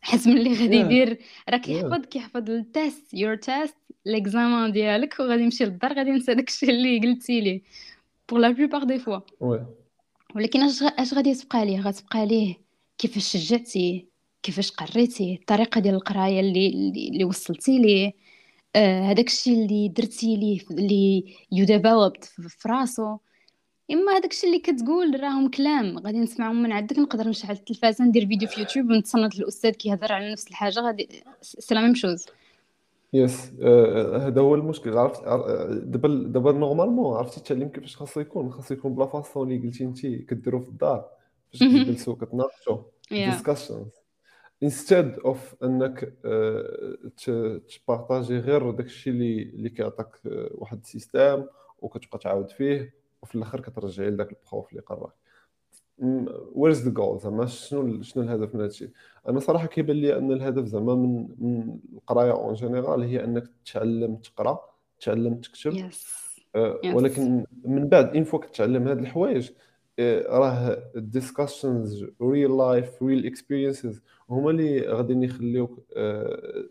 حيت من اللي غادي يدير راه كيحفظ كيحفظ ال test your test l'examen ديالك وغادي يمشي للدار غادي ينسى داك الشيء اللي قلتي ليه. pour la plupart des fois ولكن اش اش غادي تبقى ليه غتبقى ليه كيفاش شجعتيه كيفاش قريتيه الطريقة ديال القراية اللي اللي وصلتي ليه؟ هذاك الشيء اللي درتي ليه اللي developed في راسو. إما هذاك الشيء اللي كتقول راهم كلام. غادي نسمعهم من عندك. نقدر نشعل التلفازه ندير فيديو في يوتيوب ونتصنت الأستاذ كيهضر على نفس الحاجة. غادي c'est la même chose. yes آه، هذا هو المشكل. عرفت عر- دابا دابا normalement عرفتي التعليم كيفاش خاصو يكون؟ خاصو يكون ب la façon اللي قلتي انت كديروا في الدار فاش كتجلسوا كتناقشوا discussions. Instead of انك آه، ت- تبارطاجي غير داك الشيء اللي اللي كيعطيك آه، واحد ال système وكتبقى تعاود فيه وفي الآخر كترجعي لذاك ال prof اللي قراك. where's the goal زعما؟ شنو شنو الهدف من هذا الشيء أنا صراحة كيبان لي أن الهدف زعما من من القراية en général هي أنك تتعلم تقرأ تتعلم تكتب yes. آه، yes. ولكن من بعد une fois كتعلم هاد الحوايج آه، راه ال discussions real life real experiences هما اللي غادي يخليوك آه،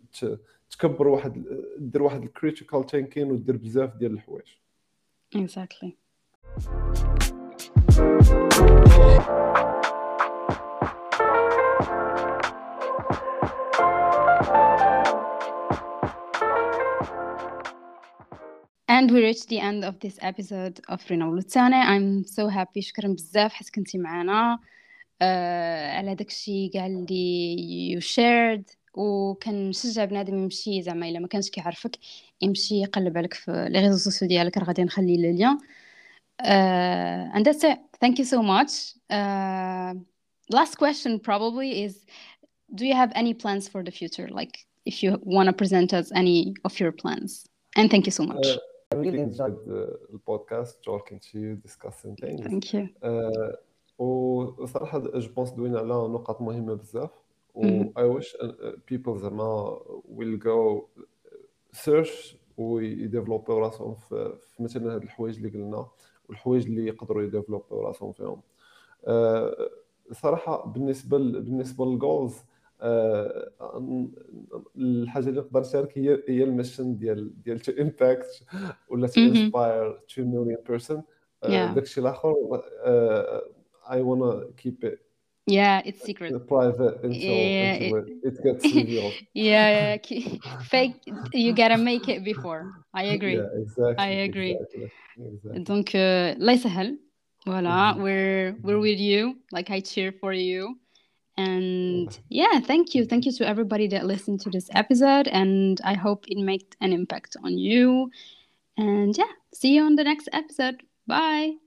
تكبر واحد دير واحد ال critical thinking ودير بزاف ديال الحوايج. Exactly. And we reached the end of this episode of Renavoluzione. I'm so happy. شكرا بزاف حيت كنتي معنا. آه على داكشي كاع اللي you shared. وكنشجع بنادم يمشي زعما إلا ما كانش كيعرفك يمشي يقلب عليك في لي ريزو سوسيو ديالك. راه غادي نخلي لي لين uh, and that's it thank you so much uh, last question probably is do you have any plans for the future like if you want to present us any of your plans and thank you so much I really enjoyed the البودكاست talking to you discussing things thank you آه، وصراحة جو بونس دوينا على نقاط مهمة بزاف و مهم. I wish uh, people زعما will go search ويديفلوبيو راسهم في في مثلا هاد الحوايج اللي قلنا والحوايج اللي يقدروا يديفلوبيو راسهم فيهم آه، صراحة بالنسبة ل- بالنسبة لل goals الحاجة اللي نقدر نشارك هي هي ال mission ديال ديال to impact ولا تو. انسباير 2 مليون بيرسون. داكشي الآخر آه، wanna keep it yeah it's secret private until Yeah, until it, it gets [laughs] revealed. yeah, yeah ki- fake you gotta make it before I [laughs] agree Yeah, exactly. I agree. Exactly. exactly. Donc, euh, الله يسهل. Voilà, Mhm. we're we're with you. Like I cheer for you. And yeah, thank you. Thank you to everybody that listened to this episode. And I hope it made an impact on you. And yeah, see you on the next episode. Bye.